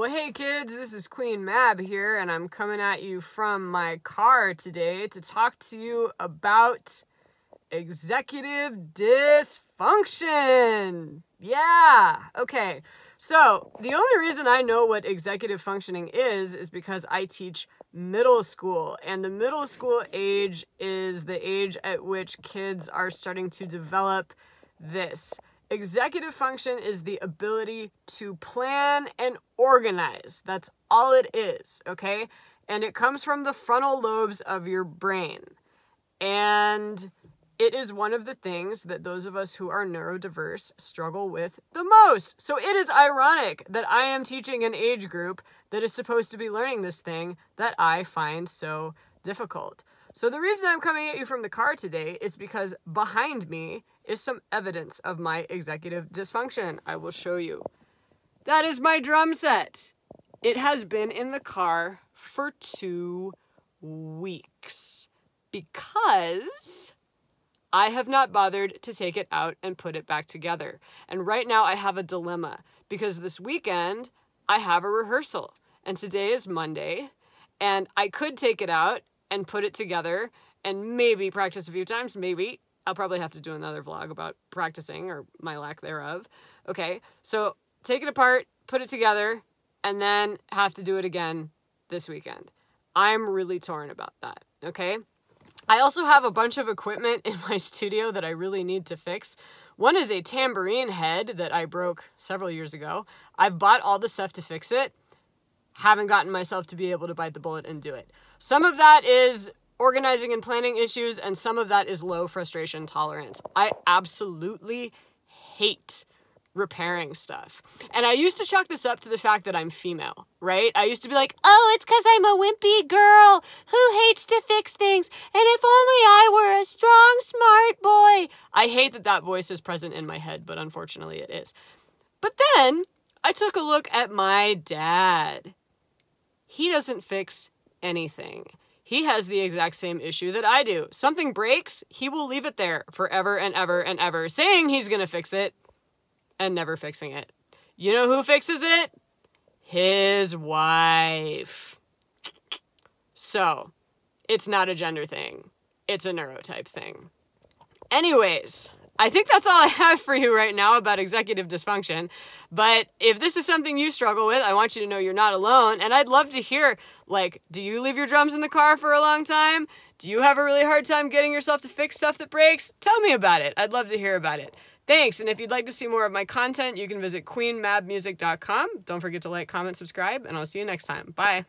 Well, hey kids, this is Queen Mab here, and I'm coming at you from my car today to talk to you about executive dysfunction. Yeah, okay. So, the only reason I know what executive functioning is is because I teach middle school, and the middle school age is the age at which kids are starting to develop this. Executive function is the ability to plan and organize. That's all it is, okay? And it comes from the frontal lobes of your brain. And it is one of the things that those of us who are neurodiverse struggle with the most. So it is ironic that I am teaching an age group that is supposed to be learning this thing that I find so difficult. So the reason I'm coming at you from the car today is because behind me is some evidence of my executive dysfunction. I will show you. That is my drum set. It has been in the car for two weeks because I have not bothered to take it out and put it back together. And right now I have a dilemma because this weekend I have a rehearsal and today is Monday and I could take it out and put it together and maybe practice a few times, maybe. I'll probably have to do another vlog about practicing or my lack thereof. Okay, so take it apart, put it together, and then have to do it again this weekend. I'm really torn about that, okay? I also have a bunch of equipment in my studio that I really need to fix. One is a tambourine head that I broke several years ago. I've bought all the stuff to fix it. Haven't gotten myself to be able to bite the bullet and do it. Some of that is organizing and planning issues, and some of that is low frustration tolerance. I absolutely hate repairing stuff. And I used to chalk this up to the fact that I'm female, right? I used to be like, oh, it's because I'm a wimpy girl who hates to fix things. And if only I were a strong, smart boy. I hate that that voice is present in my head, but unfortunately it is. But then I took a look at my dad. He doesn't fix anything. He has the exact same issue that I do. Something breaks, he will leave it there forever and ever and ever, saying he's gonna fix it and never fixing it. You know who fixes it? His wife. So, it's not a gender thing, it's a neurotype thing. Anyways, I think that's all I have for you right now about executive dysfunction. But if this is something you struggle with, I want you to know you're not alone. And I'd love to hear like, do you leave your drums in the car for a long time? Do you have a really hard time getting yourself to fix stuff that breaks? Tell me about it. I'd love to hear about it. Thanks, and if you'd like to see more of my content, you can visit queenmabmusic.com. Don't forget to like, comment, subscribe, and I'll see you next time. Bye.